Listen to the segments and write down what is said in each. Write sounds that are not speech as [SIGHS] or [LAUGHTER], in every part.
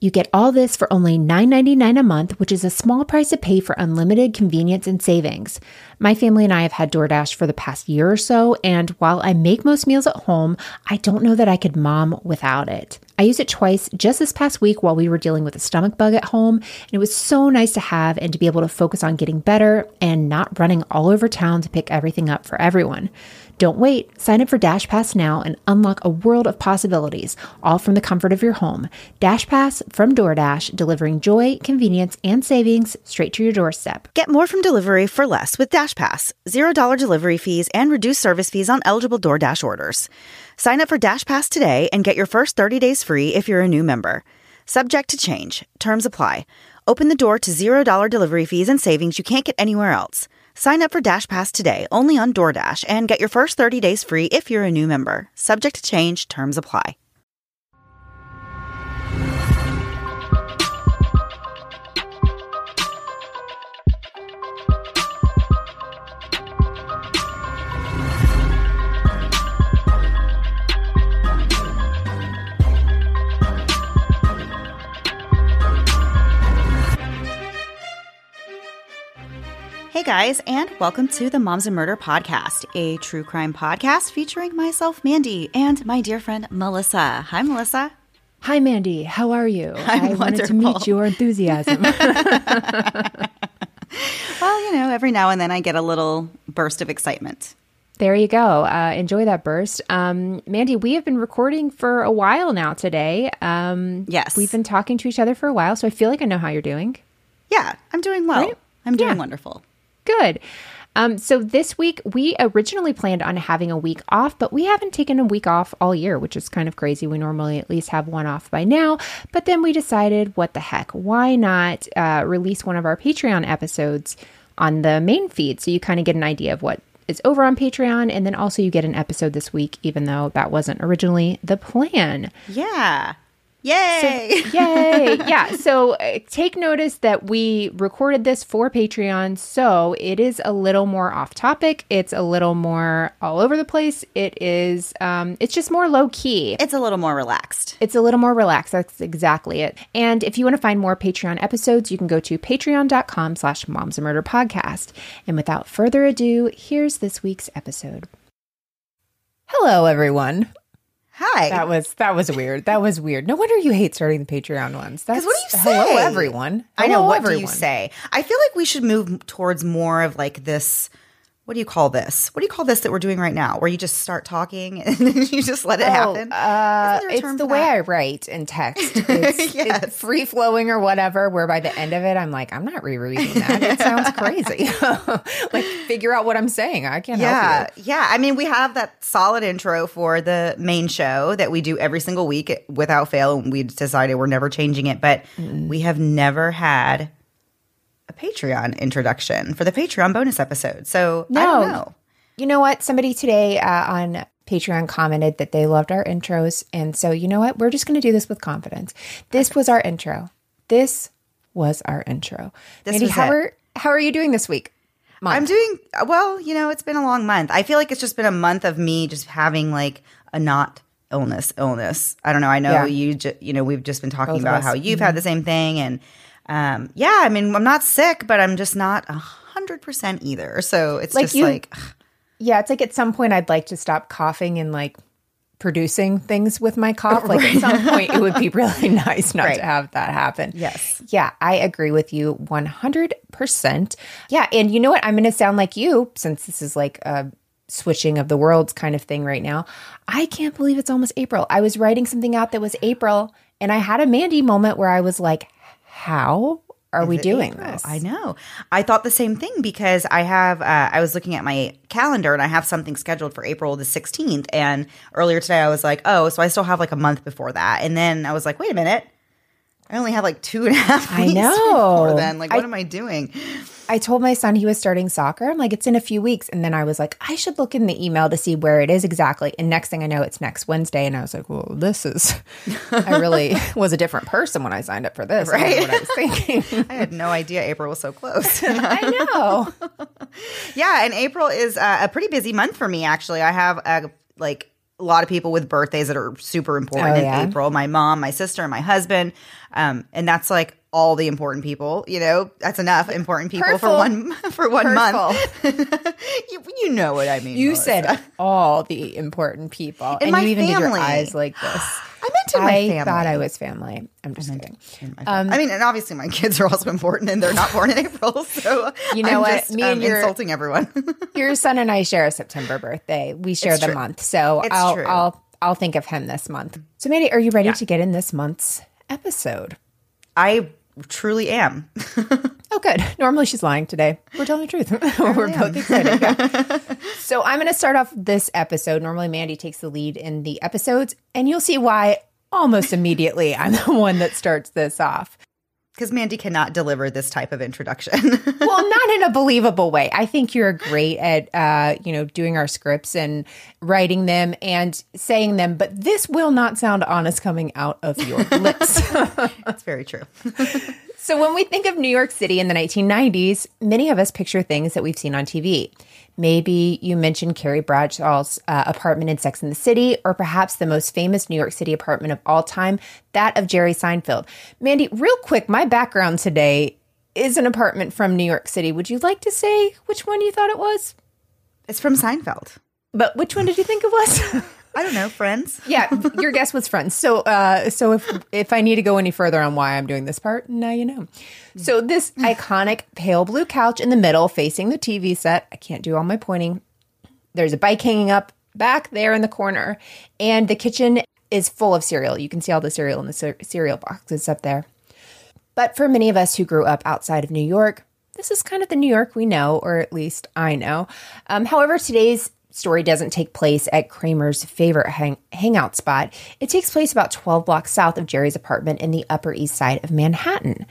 You get all this for only $9.99 a month, which is a small price to pay for unlimited convenience and savings. My family and I have had DoorDash for the past year or so, and while I make most meals at home, I don't know that I could mom without it. I used it twice just this past week while we were dealing with a stomach bug at home, and it was so nice to have and to be able to focus on getting better and not running all over town to pick everything up for everyone. Don't wait. Sign up for Dash Pass now and unlock a world of possibilities, all from the comfort of your home. Dash Pass from DoorDash, delivering joy, convenience, and savings straight to your doorstep. Get more from delivery for less with Dash Pass. $0 delivery fees and reduced service fees on eligible DoorDash orders. Sign up for Dash Pass today and get your first 30 days free if you're a new member. Subject to change. Terms apply. Open the door to $0 delivery fees and savings you can't get anywhere else. Sign up for Dash Pass today only on DoorDash and get your first 30 days free if you're a new member. Subject to change, terms apply. Guys, and welcome to the Moms and Murder Podcast, a true crime podcast featuring myself, Mandy, and my dear friend Melissa. Hi, Melissa. Hi, Mandy. How are you? [LAUGHS] I'm I wanted to meet your enthusiasm. [LAUGHS] [LAUGHS] Well, you know, every now and then I get a little burst of excitement. there you go. Uh, enjoy that burst. Um, Mandy, we have been recording for a while now today. Um, Yes. We've been talking to each other for a while, so I feel like I know how you're doing. Yeah, I'm doing well. Right? I'm doing Yeah. wonderful. Good. Um, so this week we originally planned on having a week off, but we haven't taken a week off all year, which is kind of crazy. We normally at least have one off by now, but then we decided, what the heck? Why not uh, release one of our Patreon episodes on the main feed so you kind of get an idea of what is over on Patreon, and then also you get an episode this week, even though that wasn't originally the plan. Yeah. Yay. [LAUGHS] Yay! yeah. So uh, take notice that we recorded this for Patreon, so it is a little more off topic. It's a little more all over the place. It is. Um, it's just more low key. it's a little more relaxed. It's a little more relaxed. That's exactly it. And if you want to find more Patreon episodes, you can go to patreon.com slash moms and murder podcast. And without further ado, here's this week's episode. Hello, everyone. Hi. That was that was weird. That was weird. No wonder you hate starting the Patreon ones. That's what do you say? hello everyone. I know. Hello, What do you say? I feel like we should move towards more of like this. What do you call this? What do you call this that we're doing right now? Where you just start talking [LAUGHS] and you just let it happen? Uh, Isn't there a it's the way? I write and text. [LAUGHS] It's, Yes. free flowing or whatever. Where by the end of it, I'm like, I'm not rereading that. It sounds [LAUGHS] crazy. like figure out what I'm saying. I can't Yeah, help you. yeah. I mean, we have that solid intro for the main show that we do every single week without fail, and we decided we're never changing it. But we have never had a Patreon introduction for the Patreon bonus episode. So I don't No. know. You know what? Somebody today uh, on Patreon commented that they loved our intros, and so you know what? We're just going to do this with confidence. This was our intro. This was our intro. This Mandy, was how it. are how are you doing this week? Month. I'm doing well. You know, it's been a long month. I feel like it's just been a month of me just having like a not illness illness. I don't know. I know Yeah. you. Ju- you know, we've just been talking Both about how you've had the same thing, and um, yeah. I mean, I'm not sick, but I'm just not a hundred percent either. So it's Like just you- like Yeah, it's like at some point I'd like to stop coughing and like producing things with my cough. [LAUGHS] Like at some point, it would be really [LAUGHS] nice not Right. to have that happen. Yes. Yeah, I agree with you 100%. Yeah, and you know what? I'm going to sound like you since this is like a switching of the worlds kind of thing right now. I can't believe it's almost April. I was writing something out that was April, and I had a Mandy moment where I was like, how are we doing April. this? I know. I thought the same thing because I have. Uh, I was looking at my calendar and I have something scheduled for April the sixteenth. And earlier today, I was like, "Oh, so I still have like a month before that." And then I was like, "Wait a minute." I only have like two and a half I weeks know. before then. Like, what I- am I doing? I told my son he was starting soccer. I'm like, it's in a few weeks. And then I was like, I should look in the email to see where it is exactly. And next thing I know, it's next Wednesday. And I was like, well, this is, [LAUGHS] I really was a different person when I signed up for this. I Right. what I was thinking. [LAUGHS] I had no idea April was so close. [LAUGHS] I know. Yeah, and April is uh, a pretty busy month for me. Actually, I have uh, like a lot of people with birthdays that are super important Oh, in yeah? April. My mom, my sister, and my husband, um, and that's like all the important people. You know, that's enough important people for one [LAUGHS] for one month. [LAUGHS] you, you know what I mean. You Melissa. said all the important people. and my you even did family. your eyes like this. [GASPS] I meant in my I family. thought I was family. I'm just kidding. I mean, and obviously my kids are also important, and they're not born in [LAUGHS] April. So You know I'm what? Just, Me and um, your- insulting everyone. Your son and I share a September birthday. We share It's the true. month. So It's I'll, true. I'll, I'll think of him this month. So Mandy, are you ready to get in this month's episode? I truly am. [LAUGHS] Oh, good. Normally she's lying today. We're telling the truth. [LAUGHS] We're both excited. Yeah. [LAUGHS] so I'm going to start off this episode. Normally Mandy takes the lead in the episodes, and you'll see why almost immediately I'm the one that starts this off. Because Mandy cannot deliver this type of introduction. [LAUGHS] Well, not in a believable way. I think you're great at, uh, you know, doing our scripts and writing them and saying them, but this will not sound honest coming out of your [LAUGHS] lips. That's very true. [LAUGHS] So, when we think of New York City in the 1990s, many of us picture things that we've seen on TV. Maybe you mentioned Carrie Bradshaw's uh, apartment in Sex and the City, or perhaps the most famous New York City apartment of all time, that of Jerry Seinfeld. Mandy, real quick, my background today is an apartment from New York City. Would you like to say which one you thought it was? It's from Seinfeld. But which one did you think it was? [LAUGHS] I don't know, friends. [LAUGHS] yeah, your guess was Friends. So, uh, so if if I need to go any further on why I'm doing this part, now you know. So this [SIGHS] iconic pale blue couch in the middle, facing the TV set. I can't do all my pointing. There's a bike hanging up back there in the corner, and the kitchen is full of cereal. You can see all the cereal in the cer- cereal boxes up there. But for many of us who grew up outside of New York, this is kind of the New York we know, or at least I know. Um, however, today's story doesn't take place at Kramer's favorite hang- hangout spot. It takes place about 12 blocks south of Jerry's apartment in the Upper East Side of Manhattan.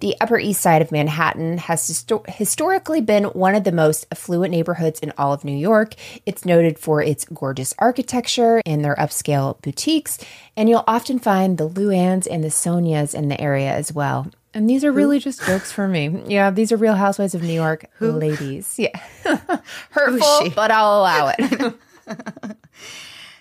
The Upper East Side of Manhattan has histo- historically been one of the most affluent neighborhoods in all of New York. It's noted for its gorgeous architecture and their upscale boutiques, and you'll often find the Luanns and the Sonjas in the area as well. And these are really just jokes for me. Yeah, these are Real Housewives of New York Who? [LAUGHS] ladies. Yeah. [LAUGHS] Hurtful, but I'll allow it. [LAUGHS]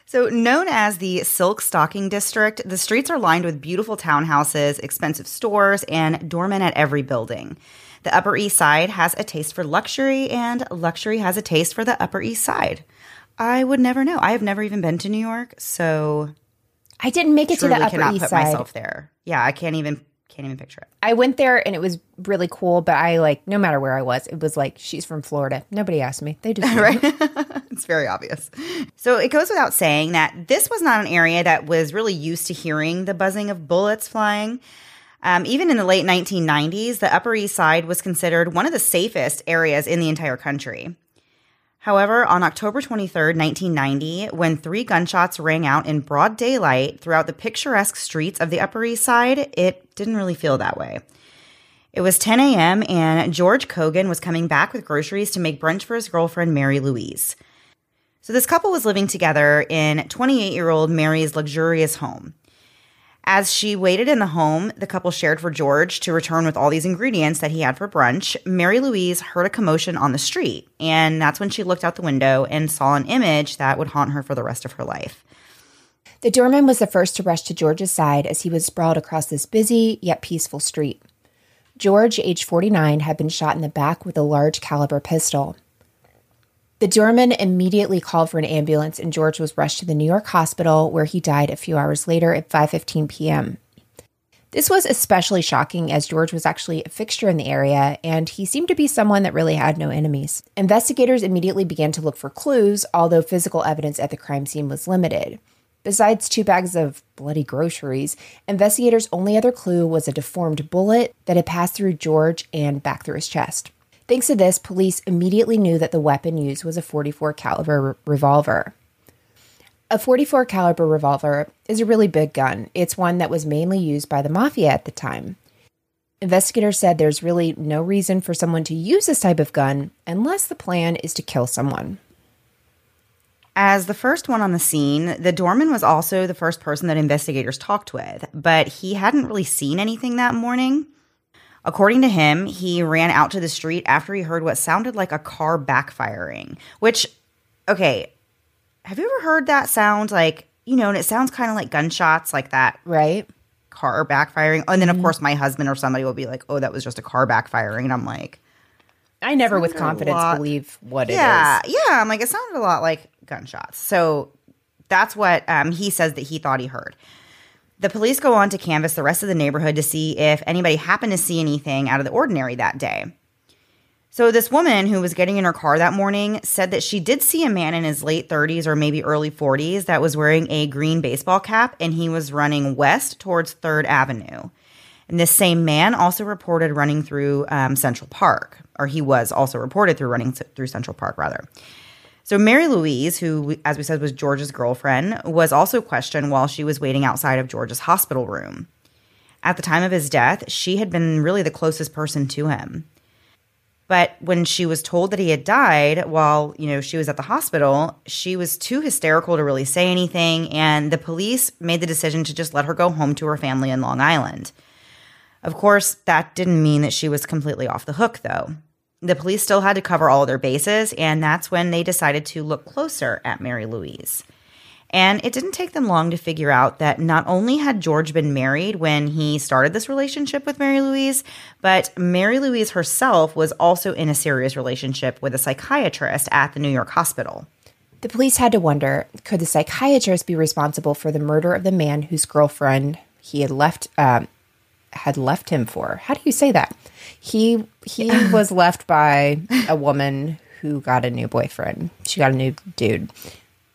So, known as the Silk Stocking District, the streets are lined with beautiful townhouses, expensive stores, and doormen at every building. The Upper East Side has a taste for luxury, and luxury has a taste for the Upper East Side. I would never know. I have never even been to New York, so I didn't make it to the Upper cannot East put Side. myself there. Yeah, I can't even can't even picture it. I went there and it was really cool, but I like no matter where I was, it was like she's from Florida. Nobody asked me. They just [LAUGHS] right? [LAUGHS] it's very obvious. So it goes without saying that this was not an area that was really used to hearing the buzzing of bullets flying. Um, even in the late 1990s, the Upper East Side was considered one of the safest areas in the entire country. However, on October 23rd, 1990, when three gunshots rang out in broad daylight throughout the picturesque streets of the Upper East Side, it didn't really feel that way. It was 10 a.m., and George Kogan was coming back with groceries to make brunch for his girlfriend, Mary Louise. So, this couple was living together in 28 year old Mary's luxurious home. As she waited in the home, the couple shared for George to return with all these ingredients that he had for brunch. Mary Louise heard a commotion on the street, and that's when she looked out the window and saw an image that would haunt her for the rest of her life. The doorman was the first to rush to George's side as he was sprawled across this busy yet peaceful street. George, age 49, had been shot in the back with a large caliber pistol. The doorman immediately called for an ambulance and George was rushed to the New York hospital where he died a few hours later at 5:15 p.m. This was especially shocking as George was actually a fixture in the area and he seemed to be someone that really had no enemies. Investigators immediately began to look for clues, although physical evidence at the crime scene was limited. Besides two bags of bloody groceries, investigators' only other clue was a deformed bullet that had passed through George and back through his chest. Thanks to this, police immediately knew that the weapon used was a 44 caliber revolver. A 44 caliber revolver is a really big gun. It's one that was mainly used by the mafia at the time. Investigators said there's really no reason for someone to use this type of gun unless the plan is to kill someone. As the first one on the scene, the doorman was also the first person that investigators talked with, but he hadn't really seen anything that morning. According to him, he ran out to the street after he heard what sounded like a car backfiring, which, okay, have you ever heard that sound? Like, you know, and it sounds kind of like gunshots, like that. Right. Car backfiring. And then, of mm-hmm. course, my husband or somebody will be like, oh, that was just a car backfiring. And I'm like, I never with confidence believe what yeah, it is. Yeah. I'm like, it sounded a lot like gunshots. So that's what um, he says that he thought he heard. The police go on to canvass the rest of the neighborhood to see if anybody happened to see anything out of the ordinary that day. So, this woman who was getting in her car that morning said that she did see a man in his late 30s or maybe early 40s that was wearing a green baseball cap and he was running west towards 3rd Avenue. And this same man also reported running through um, Central Park, or he was also reported through running through Central Park, rather. So, Mary Louise, who, as we said, was George's girlfriend, was also questioned while she was waiting outside of George's hospital room. At the time of his death, she had been really the closest person to him. But when she was told that he had died while, you know, she was at the hospital, she was too hysterical to really say anything and the police made the decision to just let her go home to her family in Long Island. Of course, that didn't mean that she was completely off the hook though. The police still had to cover all their bases and that's when they decided to look closer at Mary Louise. And it didn't take them long to figure out that not only had George been married when he started this relationship with Mary Louise, but Mary Louise herself was also in a serious relationship with a psychiatrist at the New York hospital. The police had to wonder could the psychiatrist be responsible for the murder of the man whose girlfriend he had left um, had left him for? How do you say that? He he was [LAUGHS] left by a woman who got a new boyfriend. She got a new dude.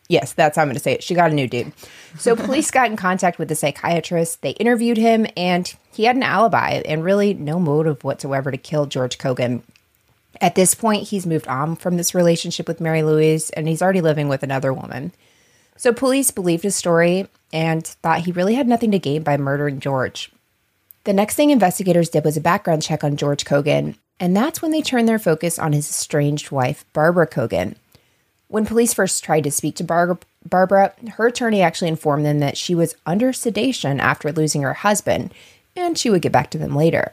Yes, that's how I'm going to say it. She got a new dude. So [LAUGHS] police got in contact with the psychiatrist. They interviewed him, and he had an alibi and really no motive whatsoever to kill George Kogan. At this point, he's moved on from this relationship with Mary Louise, and he's already living with another woman. So police believed his story and thought he really had nothing to gain by murdering George. The next thing investigators did was a background check on George Kogan, and that's when they turned their focus on his estranged wife, Barbara Kogan. When police first tried to speak to Bar- Barbara, her attorney actually informed them that she was under sedation after losing her husband, and she would get back to them later.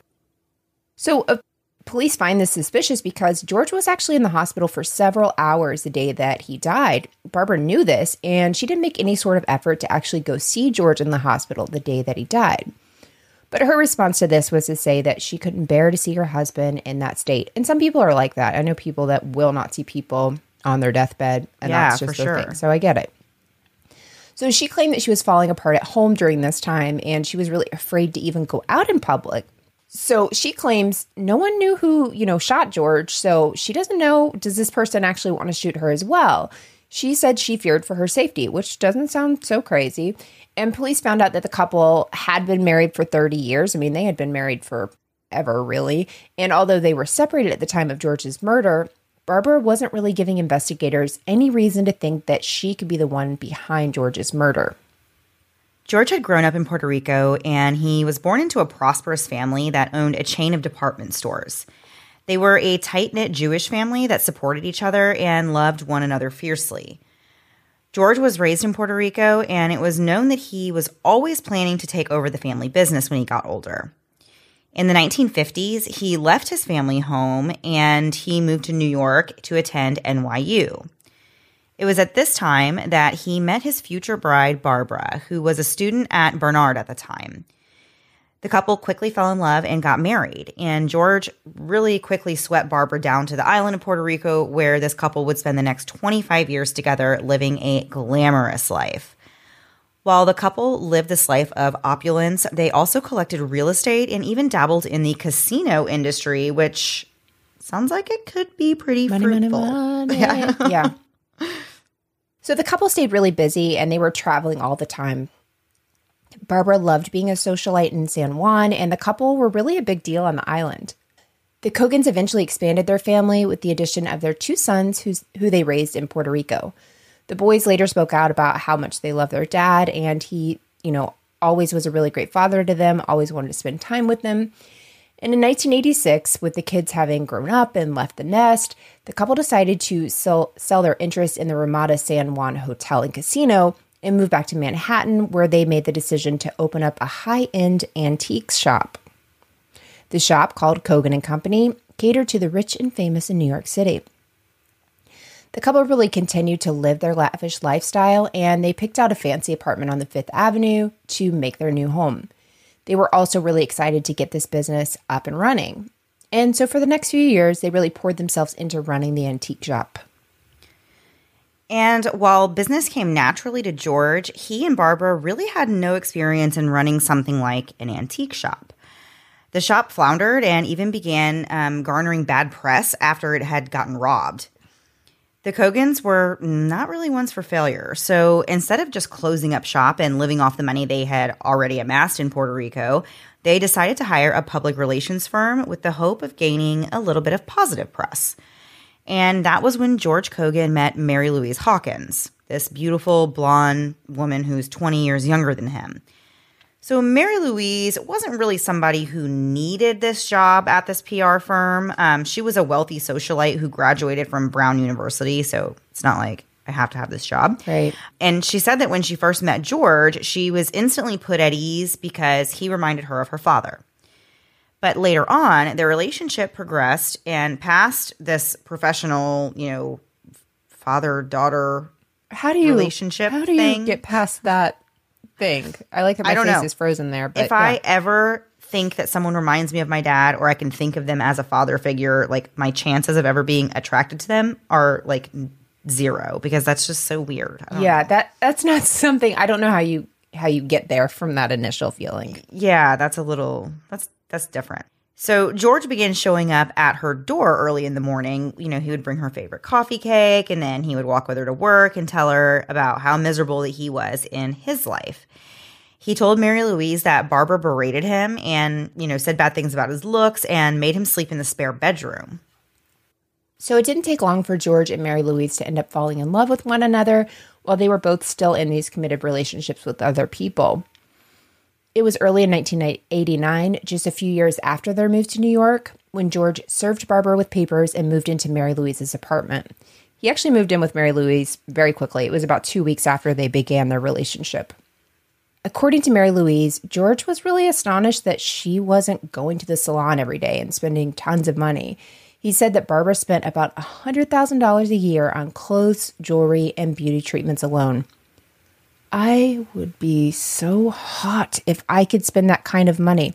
So, uh, police find this suspicious because George was actually in the hospital for several hours the day that he died. Barbara knew this, and she didn't make any sort of effort to actually go see George in the hospital the day that he died. But her response to this was to say that she couldn't bear to see her husband in that state. And some people are like that. I know people that will not see people on their deathbed, and yeah, that's just for sure. thing. So I get it. So she claimed that she was falling apart at home during this time, and she was really afraid to even go out in public. So she claims no one knew who, you know, shot George. So she doesn't know, does this person actually want to shoot her as well? She said she feared for her safety, which doesn't sound so crazy. And police found out that the couple had been married for 30 years. I mean, they had been married for ever, really. And although they were separated at the time of George's murder, Barbara wasn't really giving investigators any reason to think that she could be the one behind George's murder. George had grown up in Puerto Rico and he was born into a prosperous family that owned a chain of department stores. They were a tight knit Jewish family that supported each other and loved one another fiercely. George was raised in Puerto Rico and it was known that he was always planning to take over the family business when he got older. In the 1950s, he left his family home and he moved to New York to attend NYU. It was at this time that he met his future bride, Barbara, who was a student at Barnard at the time. The couple quickly fell in love and got married, and George really quickly swept Barbara down to the island of Puerto Rico, where this couple would spend the next 25 years together living a glamorous life. While the couple lived this life of opulence, they also collected real estate and even dabbled in the casino industry, which sounds like it could be pretty Money, fruitful. money, [LAUGHS] money. Yeah. So the couple stayed really busy and they were traveling all the time. Barbara loved being a socialite in San Juan, and the couple were really a big deal on the island. The Kogans eventually expanded their family with the addition of their two sons, who they raised in Puerto Rico. The boys later spoke out about how much they love their dad, and he, you know, always was a really great father to them, always wanted to spend time with them. And in 1986, with the kids having grown up and left the nest, the couple decided to sell, sell their interest in the Ramada San Juan Hotel and Casino and moved back to Manhattan, where they made the decision to open up a high end antiques shop. The shop, called Kogan and Company, catered to the rich and famous in New York City. The couple really continued to live their lavish lifestyle and they picked out a fancy apartment on the Fifth Avenue to make their new home. They were also really excited to get this business up and running. And so for the next few years, they really poured themselves into running the antique shop. And while business came naturally to George, he and Barbara really had no experience in running something like an antique shop. The shop floundered and even began um, garnering bad press after it had gotten robbed. The Kogans were not really ones for failure. So instead of just closing up shop and living off the money they had already amassed in Puerto Rico, they decided to hire a public relations firm with the hope of gaining a little bit of positive press. And that was when George Kogan met Mary Louise Hawkins, this beautiful blonde woman who's 20 years younger than him. So Mary Louise wasn't really somebody who needed this job at this PR firm. Um, she was a wealthy socialite who graduated from Brown University, so it's not like I have to have this job. Right. And she said that when she first met George, she was instantly put at ease because he reminded her of her father. But later on, their relationship progressed and past this professional, you know, father daughter How do you relationship How do you thing. get past that thing? I like that my I don't face know. is frozen there. But if I ever think that someone reminds me of my dad or I can think of them as a father figure, like my chances of ever being attracted to them are like zero because that's just so weird. Yeah, that that's not [LAUGHS] something I don't know how you how you get there from that initial feeling. Yeah, that's a little that's that's different. So George began showing up at her door early in the morning. You know, he would bring her favorite coffee cake and then he would walk with her to work and tell her about how miserable that he was in his life. He told Mary Louise that Barbara berated him and, you know, said bad things about his looks and made him sleep in the spare bedroom. So it didn't take long for George and Mary Louise to end up falling in love with one another while they were both still in these committed relationships with other people. It was early in 1989, just a few years after their move to New York, when George served Barbara with papers and moved into Mary Louise's apartment. He actually moved in with Mary Louise very quickly. It was about two weeks after they began their relationship. According to Mary Louise, George was really astonished that she wasn't going to the salon every day and spending tons of money. He said that Barbara spent about $100,000 a year on clothes, jewelry, and beauty treatments alone. I would be so hot if I could spend that kind of money.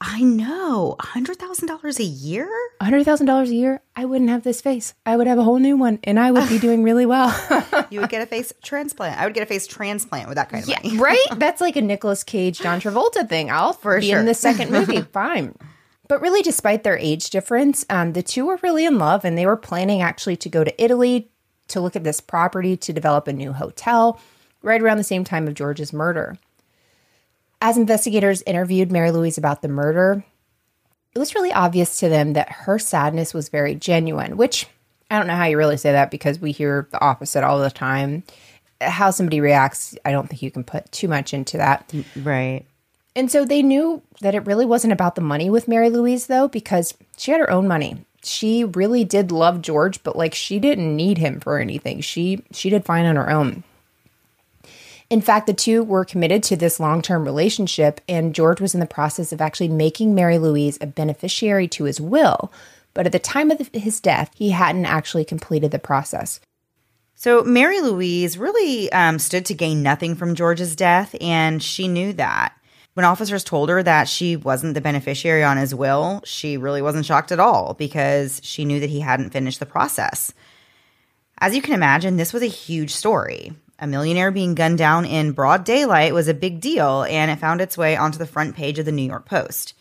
I know, $100,000 a year? $100,000 a year, I wouldn't have this face. I would have a whole new one and I would be [LAUGHS] doing really well. [LAUGHS] You would get a face transplant. I would get a face transplant with that kind of yeah, money. [LAUGHS] right? That's like a Nicolas Cage, John Travolta thing. I'll For be sure. in the second movie. Fine. But really, despite their age difference, um, the two were really in love and they were planning actually to go to Italy to look at this property to develop a new hotel right around the same time of George's murder. As investigators interviewed Mary Louise about the murder, it was really obvious to them that her sadness was very genuine, which I don't know how you really say that because we hear the opposite all the time. How somebody reacts, I don't think you can put too much into that. Right. And so they knew that it really wasn't about the money with Mary Louise, though, because she had her own money. She really did love George, but like she didn't need him for anything. She she did fine on her own. In fact, the two were committed to this long term relationship, and George was in the process of actually making Mary Louise a beneficiary to his will. But at the time of his death, he hadn't actually completed the process. So Mary Louise really um, stood to gain nothing from George's death, and she knew that. When officers told her that she wasn't the beneficiary on his will, she really wasn't shocked at all because she knew that he hadn't finished the process. As you can imagine, this was a huge story. A millionaire being gunned down in broad daylight was a big deal, and it found its way onto the front page of the New York Post.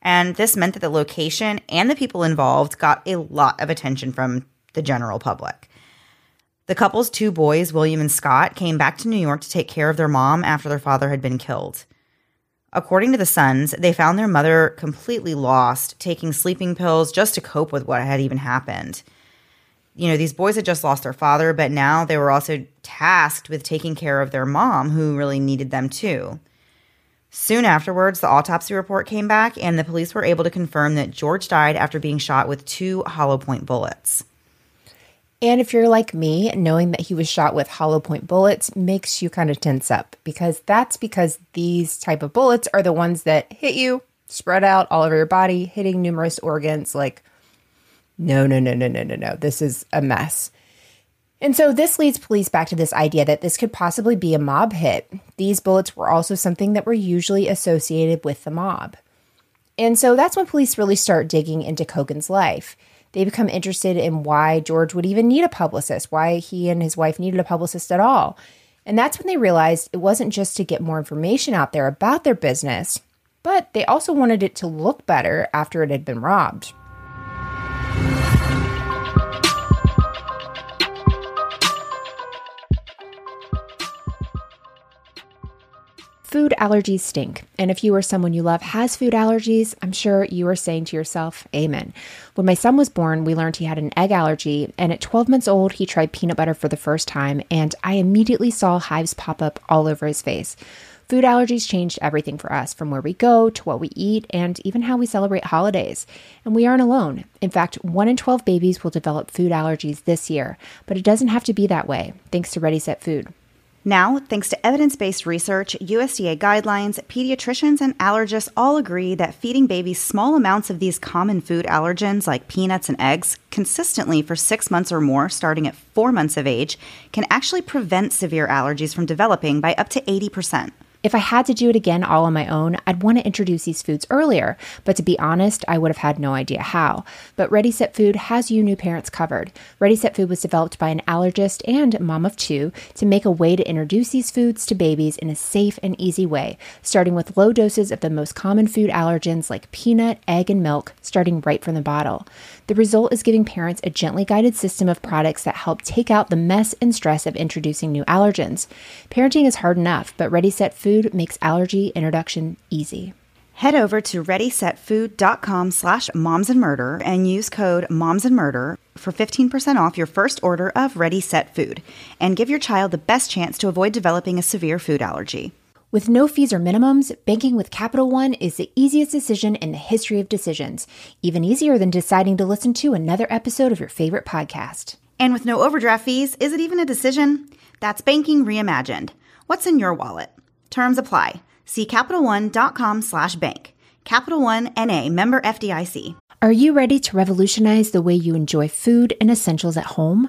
And this meant that the location and the people involved got a lot of attention from the general public. The couple's two boys, William and Scott, came back to New York to take care of their mom after their father had been killed. According to the Sons, they found their mother completely lost, taking sleeping pills just to cope with what had even happened. You know, these boys had just lost their father, but now they were also tasked with taking care of their mom, who really needed them too. Soon afterwards, the autopsy report came back, and the police were able to confirm that George died after being shot with two hollow point bullets. And if you're like me, knowing that he was shot with hollow point bullets makes you kind of tense up because that's because these type of bullets are the ones that hit you, spread out all over your body, hitting numerous organs. Like, no, no, no, no, no, no, no. This is a mess. And so this leads police back to this idea that this could possibly be a mob hit. These bullets were also something that were usually associated with the mob. And so that's when police really start digging into Kogan's life they become interested in why George would even need a publicist, why he and his wife needed a publicist at all. And that's when they realized it wasn't just to get more information out there about their business, but they also wanted it to look better after it had been robbed. Food allergies stink. And if you or someone you love has food allergies, I'm sure you are saying to yourself, Amen. When my son was born, we learned he had an egg allergy. And at 12 months old, he tried peanut butter for the first time. And I immediately saw hives pop up all over his face. Food allergies changed everything for us from where we go to what we eat and even how we celebrate holidays. And we aren't alone. In fact, 1 in 12 babies will develop food allergies this year, but it doesn't have to be that way thanks to Ready Set Food. Now, thanks to evidence based research, USDA guidelines, pediatricians, and allergists all agree that feeding babies small amounts of these common food allergens like peanuts and eggs consistently for six months or more, starting at four months of age, can actually prevent severe allergies from developing by up to 80%. If I had to do it again all on my own, I'd want to introduce these foods earlier, but to be honest, I would have had no idea how. But Ready Set Food has you new parents covered. Ready Set Food was developed by an allergist and mom of two to make a way to introduce these foods to babies in a safe and easy way, starting with low doses of the most common food allergens like peanut, egg, and milk, starting right from the bottle. The result is giving parents a gently guided system of products that help take out the mess and stress of introducing new allergens. Parenting is hard enough, but Ready Set Food food makes allergy introduction easy. Head over to readysetfood.com slash momsandmurder and use code momsandmurder for 15% off your first order of Ready Set Food and give your child the best chance to avoid developing a severe food allergy. With no fees or minimums, banking with Capital One is the easiest decision in the history of decisions, even easier than deciding to listen to another episode of your favorite podcast. And with no overdraft fees, is it even a decision? That's banking reimagined. What's in your wallet? Terms apply. See CapitalOne.com slash bank. Capital One NA member FDIC. Are you ready to revolutionize the way you enjoy food and essentials at home?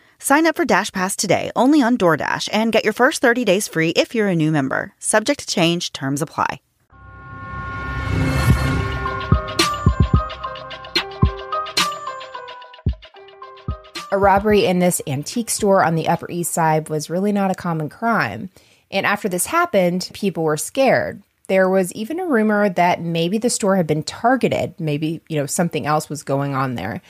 Sign up for Dash Pass today only on DoorDash and get your first 30 days free if you're a new member. Subject to change, terms apply. A robbery in this antique store on the Upper East Side was really not a common crime. And after this happened, people were scared. There was even a rumor that maybe the store had been targeted, maybe, you know, something else was going on there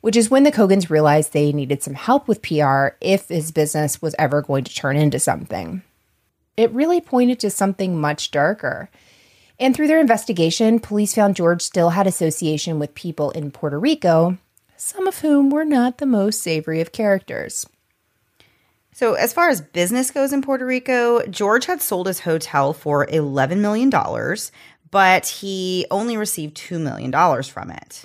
which is when the Kogans realized they needed some help with PR if his business was ever going to turn into something. It really pointed to something much darker. And through their investigation, police found George still had association with people in Puerto Rico, some of whom were not the most savory of characters. So, as far as business goes in Puerto Rico, George had sold his hotel for $11 million, but he only received $2 million from it.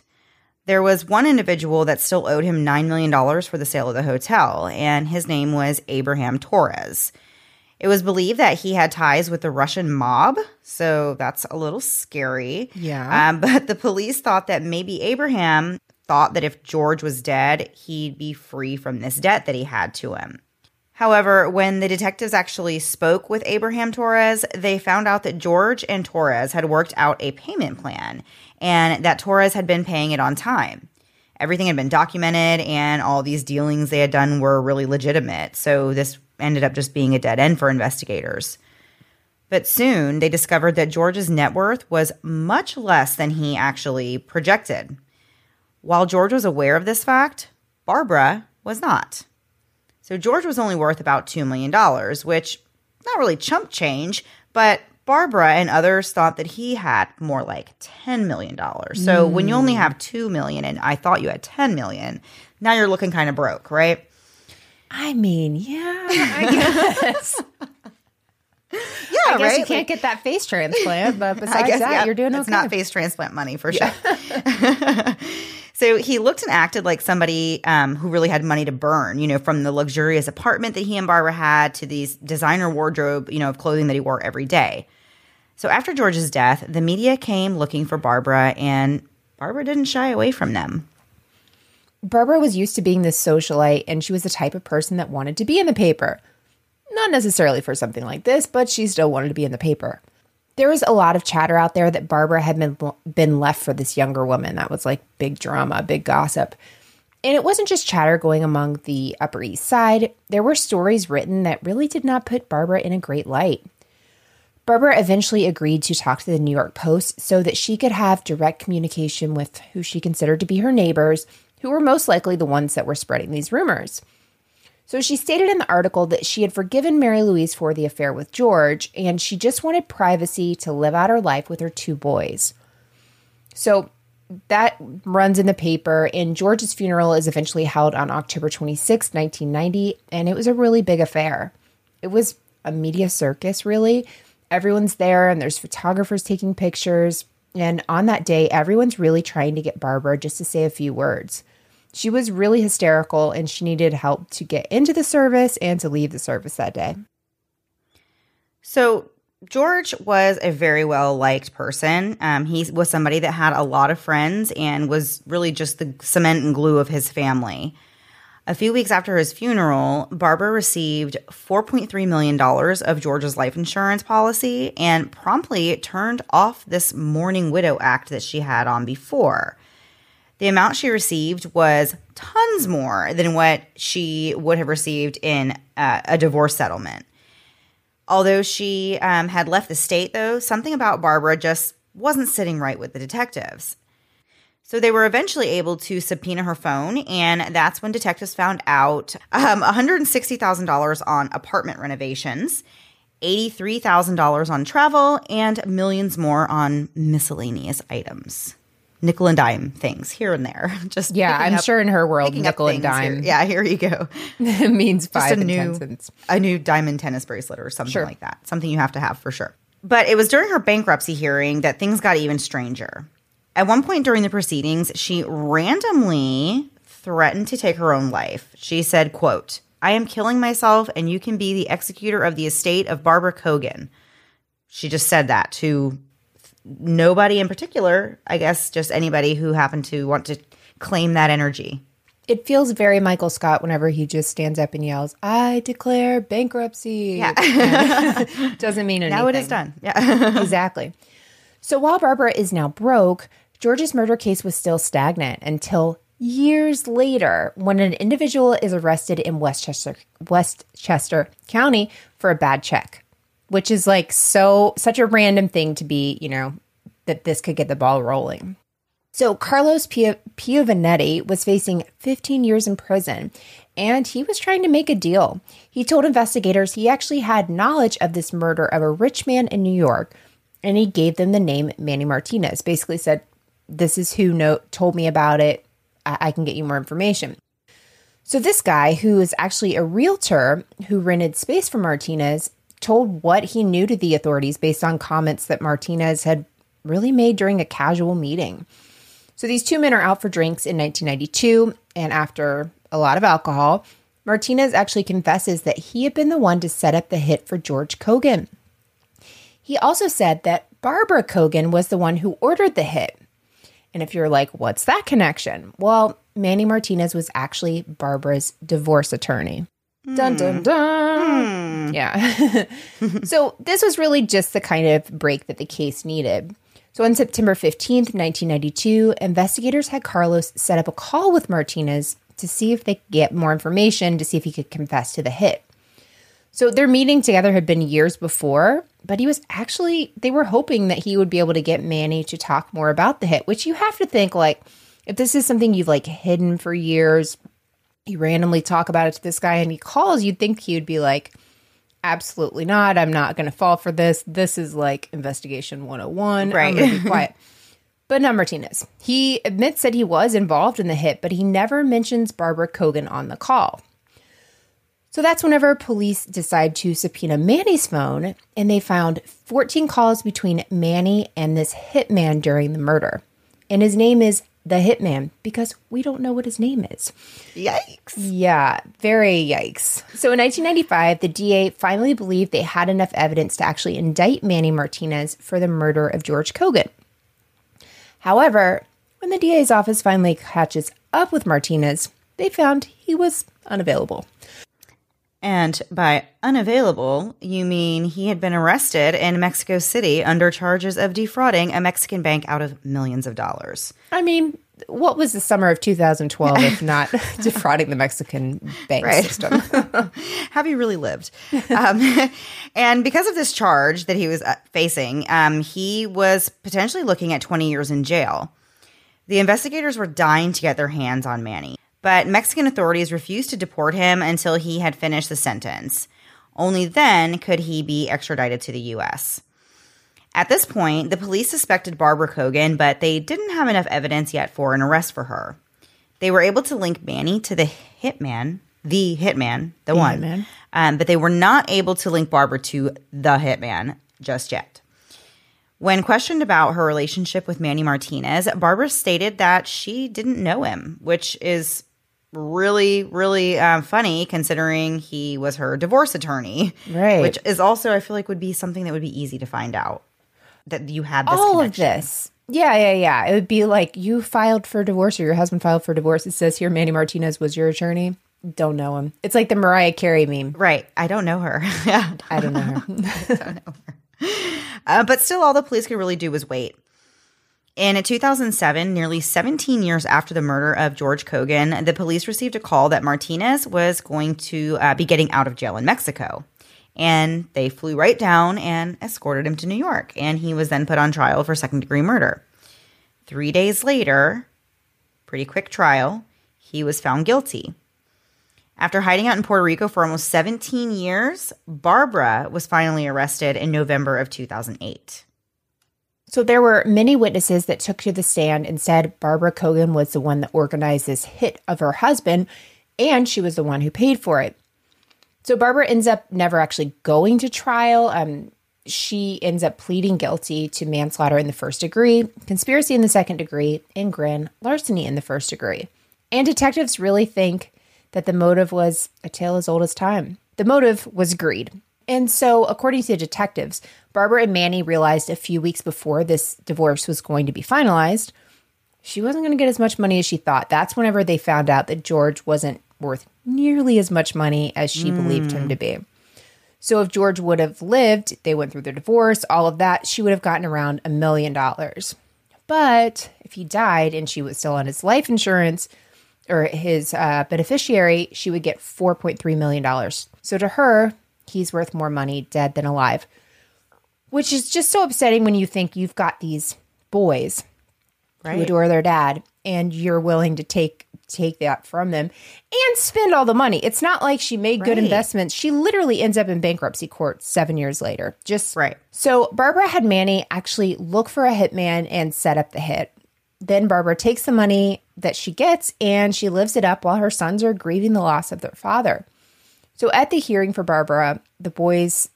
There was one individual that still owed him $9 million for the sale of the hotel, and his name was Abraham Torres. It was believed that he had ties with the Russian mob, so that's a little scary. Yeah. Um, [LAUGHS] but the police thought that maybe Abraham thought that if George was dead, he'd be free from this debt that he had to him. However, when the detectives actually spoke with Abraham Torres, they found out that George and Torres had worked out a payment plan and that Torres had been paying it on time. Everything had been documented, and all these dealings they had done were really legitimate. So this ended up just being a dead end for investigators. But soon they discovered that George's net worth was much less than he actually projected. While George was aware of this fact, Barbara was not. So George was only worth about $2 million, which not really chump change, but Barbara and others thought that he had more like $10 million. So mm. when you only have 2 million and I thought you had 10 million, now you're looking kind of broke, right? I mean, yeah, I [LAUGHS] guess. yeah, I guess right? you can't like, get that face transplant, but [LAUGHS] besides guess, that, yeah, you're doing okay. It's not face transplant money for sure. Yeah. [LAUGHS] So he looked and acted like somebody um, who really had money to burn, you know, from the luxurious apartment that he and Barbara had to these designer wardrobe, you know, of clothing that he wore every day. So after George's death, the media came looking for Barbara, and Barbara didn't shy away from them. Barbara was used to being this socialite, and she was the type of person that wanted to be in the paper. Not necessarily for something like this, but she still wanted to be in the paper there was a lot of chatter out there that Barbara had been been left for this younger woman. That was like big drama, big gossip. And it wasn't just chatter going among the Upper East Side. There were stories written that really did not put Barbara in a great light. Barbara eventually agreed to talk to the New York Post so that she could have direct communication with who she considered to be her neighbors, who were most likely the ones that were spreading these rumors. So she stated in the article that she had forgiven Mary Louise for the affair with George, and she just wanted privacy to live out her life with her two boys. So that runs in the paper, and George's funeral is eventually held on October 26, 1990, and it was a really big affair. It was a media circus, really. Everyone's there, and there's photographers taking pictures. And on that day, everyone's really trying to get Barbara just to say a few words. She was really hysterical and she needed help to get into the service and to leave the service that day. So, George was a very well liked person. Um, he was somebody that had a lot of friends and was really just the cement and glue of his family. A few weeks after his funeral, Barbara received $4.3 million of George's life insurance policy and promptly turned off this Mourning Widow Act that she had on before. The amount she received was tons more than what she would have received in uh, a divorce settlement. Although she um, had left the state, though, something about Barbara just wasn't sitting right with the detectives. So they were eventually able to subpoena her phone, and that's when detectives found out um, $160,000 on apartment renovations, $83,000 on travel, and millions more on miscellaneous items. Nickel and dime things here and there. [LAUGHS] Just Yeah, I'm up- sure in her world, nickel and things here. dime Yeah, here you go. it [LAUGHS] means five Just a new, a new diamond tennis bracelet or something Sure. like that. Something you have to have for sure. But it was during her bankruptcy hearing that things got even stranger. At one point during the proceedings, she randomly threatened to take her own life. She said, quote, I am killing myself and you can be the executor of the estate of Barbara Kogan. She just said that to nobody in particular, I guess just anybody who happened to want to claim that energy. It feels very Michael Scott whenever he just stands up and yells, "I declare bankruptcy." Yeah, [LAUGHS] doesn't mean anything. Now it is done. Yeah. [LAUGHS] exactly. So while Barbara is now broke, George's murder case was still stagnant until years later when an individual is arrested in Westchester Westchester County for a bad check, which is like so such a random thing to be, you know, that this could get the ball rolling. So Carlos Pio- Piovanetti was facing 15 years in prison and he was trying to make a deal. He told investigators he actually had knowledge of this murder of a rich man in New York and he gave them the name Manny Martinez. Basically said, "This is who told me about it. I-, I can get you more information." So this guy, who is actually a realtor who rented space for Martinez, told what he knew to the authorities based on comments that Martinez had really made during a casual meeting. So these two men are out for drinks in 1992, and after a lot of alcohol, Martinez actually confesses that he had been the one to set up the hit for George Kogan. He also said that Barbara Kogan was the one who ordered the hit. And if you're like, what's that connection? Well, Manny Martinez was actually Barbara's divorce attorney. Dun dun hmm. dun. Hmm. Yeah. [LAUGHS] so this was really just the kind of break that the case needed. So on September 15th, 1992, investigators had Carlos set up a call with Martinez to see if they could get more information to see if he could confess to the hit. So their meeting together had been years before, but he was actually they were hoping that he would be able to get Manny to talk more about the hit, which you have to think like if this is something you've like hidden for years, you randomly talk about it to this guy and he calls, you'd think he would be like absolutely not. I'm not going to fall for this. This is like investigation 101. Right. I'm [LAUGHS] be quiet. But not Martinez. He admits that he was involved in the hit, but he never mentions Barbara Kogan on the call. So that's whenever police decide to subpoena Manny's phone, and they found 14 calls between Manny and this hitman during the murder. And his name is the hitman because we don't know what his name is. Yikes. Yeah, very yikes. So in 1995, the DA finally believed they had enough evidence to actually indict Manny Martinez for the murder of George Kogan. However, when the DA's office finally catches up with Martinez, they found he was unavailable. And by unavailable, you mean he had been arrested in Mexico City under charges of defrauding a Mexican bank out of millions of dollars. I mean, what was the summer of 2012 if [LAUGHS] not [LAUGHS] defrauding the Mexican bank Right. system? [LAUGHS] Have you really lived? um, and because of this charge that he was uh, facing, um, he was potentially looking at 20 years in jail. The investigators were dying to get their hands on Manny, but Mexican authorities refused to deport him until he had finished the sentence. Only then could he be extradited to the U.S. At this point, the police suspected Barbara Kogan, but they didn't have enough evidence yet for an arrest for her. They were able to link Manny to the hitman, the hitman, the, one, hitman. Um, but they were not able to link Barbara to the hitman just yet. When questioned about her relationship with Manny Martinez, Barbara stated that she didn't know him, which is really, really um, funny considering he was her divorce attorney. Right. Which is also, I feel like, would be something that would be easy to find out that you had this All connection. of this. Yeah, yeah, yeah. It would be like you filed for divorce or your husband filed for divorce. It says here Manny Martinez was your attorney. Don't know him. It's like the Mariah Carey meme. Right. I don't know her. [LAUGHS] yeah. [LAUGHS] I don't know her. Uh, but still, all the police could really do was wait. In 2007, nearly 17 years after the murder of George Kogan, the police received a call that Martinez was going to uh, be getting out of jail in Mexico. And they flew right down and escorted him to New York. And he was then put on trial for second degree murder. Three days later, pretty quick trial, he was found guilty. After hiding out in Puerto Rico for almost 17 years, Barbara was finally arrested in November of 2008. So there were many witnesses that took to the stand and said Barbara Kogan was the one that organized this hit of her husband and she was the one who paid for it. So Barbara ends up never actually going to trial. Um, she ends up pleading guilty to manslaughter in the first degree, conspiracy in the second degree, and grand larceny in the first degree. And detectives really think that the motive was a tale as old as time. The motive was greed. And so, according to detectives, Barbara and Manny realized a few weeks before this divorce was going to be finalized, she wasn't going to get as much money as she thought. That's whenever they found out that George wasn't worth nearly as much money as she mm. believed him to be. So if George would have lived, they went through their divorce, all of that, she would have gotten around a million dollars. But if he died and she was still on his life insurance or his uh, beneficiary, she would get $4.3 million. So to her, he's worth more money dead than alive, which is just so upsetting when you think you've got these boys right. who adore their dad and you're willing to take take that from them and spend all the money. It's not like she made right. good investments. She literally ends up in bankruptcy court seven years later. Just right. So Barbara had Manny actually look for a hitman and set up the hit. Then Barbara takes the money that she gets and she lives it up while her sons are grieving the loss of their father. So at the hearing for Barbara, the boys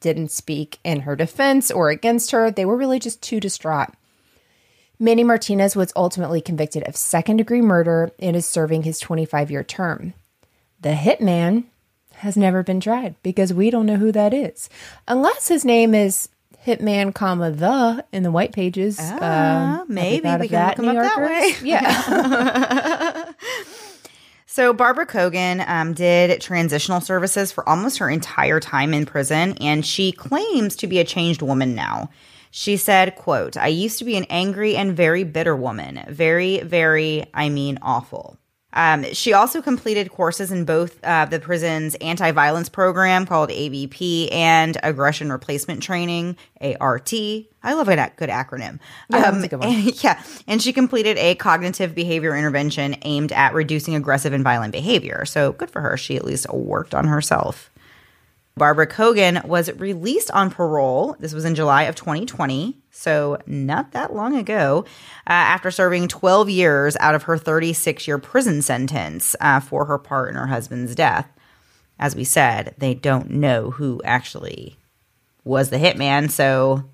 didn't speak in her defense or against her. They were really just too distraught. Manny Martinez was ultimately convicted of second degree murder and is serving his 25 year term. The hitman has never been tried because we don't know who that is. Unless his name is Hitman, comma the in the white pages. Ah, uh, maybe we can look him up that way. Yeah. [LAUGHS] [LAUGHS] so Barbara Kogan um, did transitional services for almost her entire time in prison, and she claims to be a changed woman now. She said, quote, I used to be an angry and very bitter woman. Very, very, I mean, awful. Um, she also completed courses in both uh, the prison's anti violence program called AVP and aggression replacement training, ART. I love a good acronym. Yeah, um, and, [LAUGHS] yeah. And she completed a cognitive behavior intervention aimed at reducing aggressive and violent behavior. So good for her. She at least worked on herself. Barbara Kogan was released on parole. This was in July of 2020, so not that long ago, uh, after serving 12 years out of her 36 year prison sentence uh, for her part in her husband's death. As we said, they don't know who actually was the hitman, so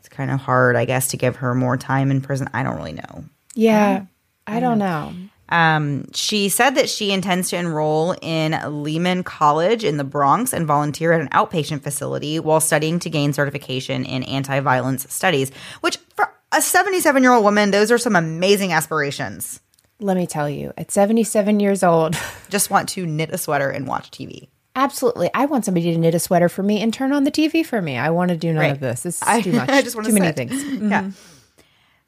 it's kind of hard, I guess, to give her more time in prison. I don't really know. Yeah, I don't, I don't know. know. Um, she said that she intends to enroll in Lehman College in the Bronx and volunteer at an outpatient facility while studying to gain certification in anti violence studies, which for a 77 year old woman, those are some amazing aspirations. Let me tell you, at 77 years old, [LAUGHS] just want to knit a sweater and watch TV. Absolutely. I want somebody to knit a sweater for me and turn on the TV for me. I want to do none right. of this. This is I, too [LAUGHS] much. I just want too many things. [LAUGHS] Mm-hmm. Yeah.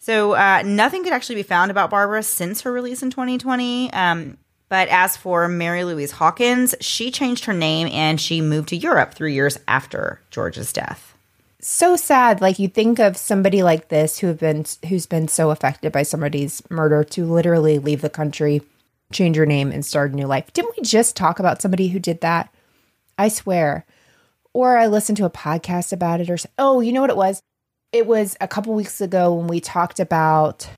So uh, nothing could actually be found about Barbara since her release in 2020. Um, but as for Mary Louise Hawkins, she changed her name and she moved to Europe three years after George's death. So sad. Like you think of somebody like this who have been who's been so affected by somebody's murder to literally leave the country, change your name, and start a new life. Didn't we just talk about somebody who did that? I swear. Or I listened to a podcast about it, or oh, you know what it was? It was a couple weeks ago when we talked about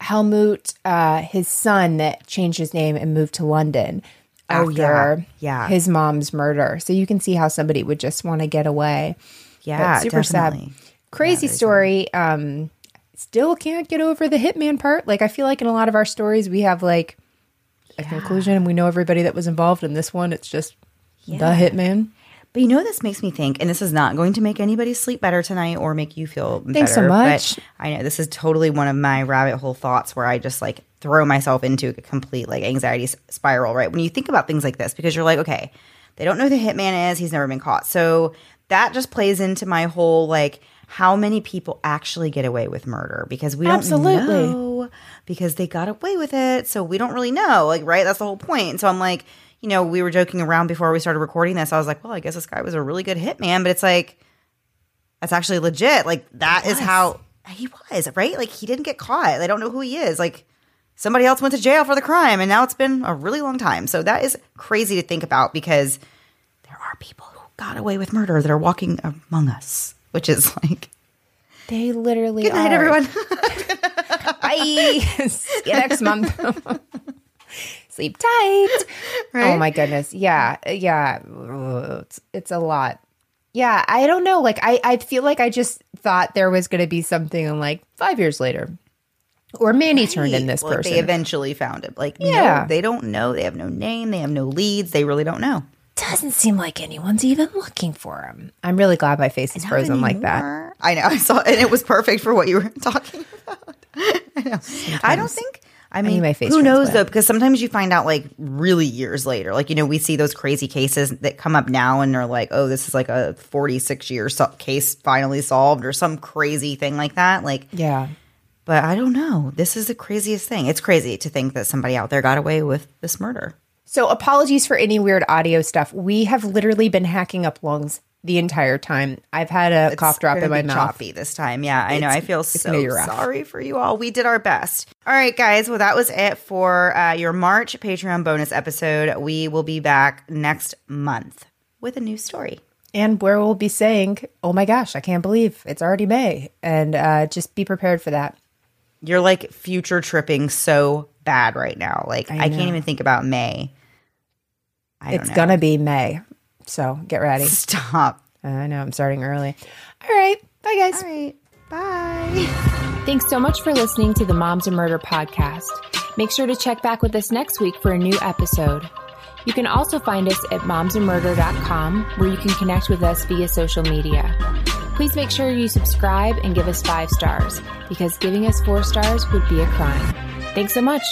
Helmut, uh, his son that changed his name and moved to London after yeah. his mom's murder. So you can see how somebody would just want to get away. Yeah, but super definitely. sad. Crazy yeah, story. Um, still can't get over the hitman part. Like I feel like in a lot of our stories we have like a yeah. conclusion and we know everybody that was involved. In this one, it's just yeah. the hitman. But you know, this makes me think, and this is not going to make anybody sleep better tonight or make you feel Thanks better. so much. But I know this is totally one of my rabbit hole thoughts where I just like throw myself into a complete like anxiety spiral, right? When you think about things like this, because you're like, okay, they don't know who the hitman is, he's never been caught. So that just plays into my whole like, how many people actually get away with murder because we don't Absolutely. know because they got away with it so we don't really know like right that's the whole point so i'm like you know, we were joking around before we started recording this. I was like, well, I guess this guy was a really good hitman, but it's like, that's actually legit. Like, that is how he was, right? Like, he didn't get caught. They don't know who he is. Like, somebody else went to jail for the crime, and now it's been a really long time. So, that is crazy to think about because there are people who got away with murder that are walking among us, which is like, They literally Good night, are. everyone. [LAUGHS] Bye. [LAUGHS] See you next month. [LAUGHS] Sleep tight. [LAUGHS] Oh right? Oh my goodness. Yeah. Yeah. It's, it's a lot. Yeah. I don't know. Like, I, I feel like I just thought there was going to be something in like five years later. Or Mandy turned in this Well, person. They eventually found him. Like, Yeah. no, they don't know. They have no name. They have no leads. They really don't know. Doesn't seem like anyone's even looking for him. I'm really glad my face is frozen like that. I know. [LAUGHS] I saw, and it was perfect for what you were [LAUGHS] talking about. I know. I don't think. I mean, my face who knows though? Because sometimes you find out like really years later. Like you know, we see those crazy cases that come up now, and they're like, "Oh, this is like a forty-six year so- case finally solved," or some crazy thing like that. Like, Yeah. but I don't know. This is the craziest thing. It's crazy to think that somebody out there got away with this murder. So apologies for any weird audio stuff. We have literally been hacking up lungs the entire time. I've had a cough drop in my mouth. choppy this time. Yeah, I know. I feel so gonna be rough. sorry for you all. We did our best. All right, guys. Well, that was it for uh, your March Patreon bonus episode. We will be back next month with a new story. And where we'll be saying, "Oh my gosh, I can't believe it's already May," and uh, just be prepared for that. You're like future tripping so bad right now. Like I, know. can't even think about May. I It's don't know. gonna be May, so get ready. stop. I know I'm starting early. All right, bye guys. All right. Bye. Thanks so much for listening to the Moms and Murder podcast. Make sure to check back with us next week for a new episode. You can also find us at momsandmurder.com where you can connect with us via social media. Please make sure you subscribe and give us five stars because giving us four stars would be a crime. Thanks so much.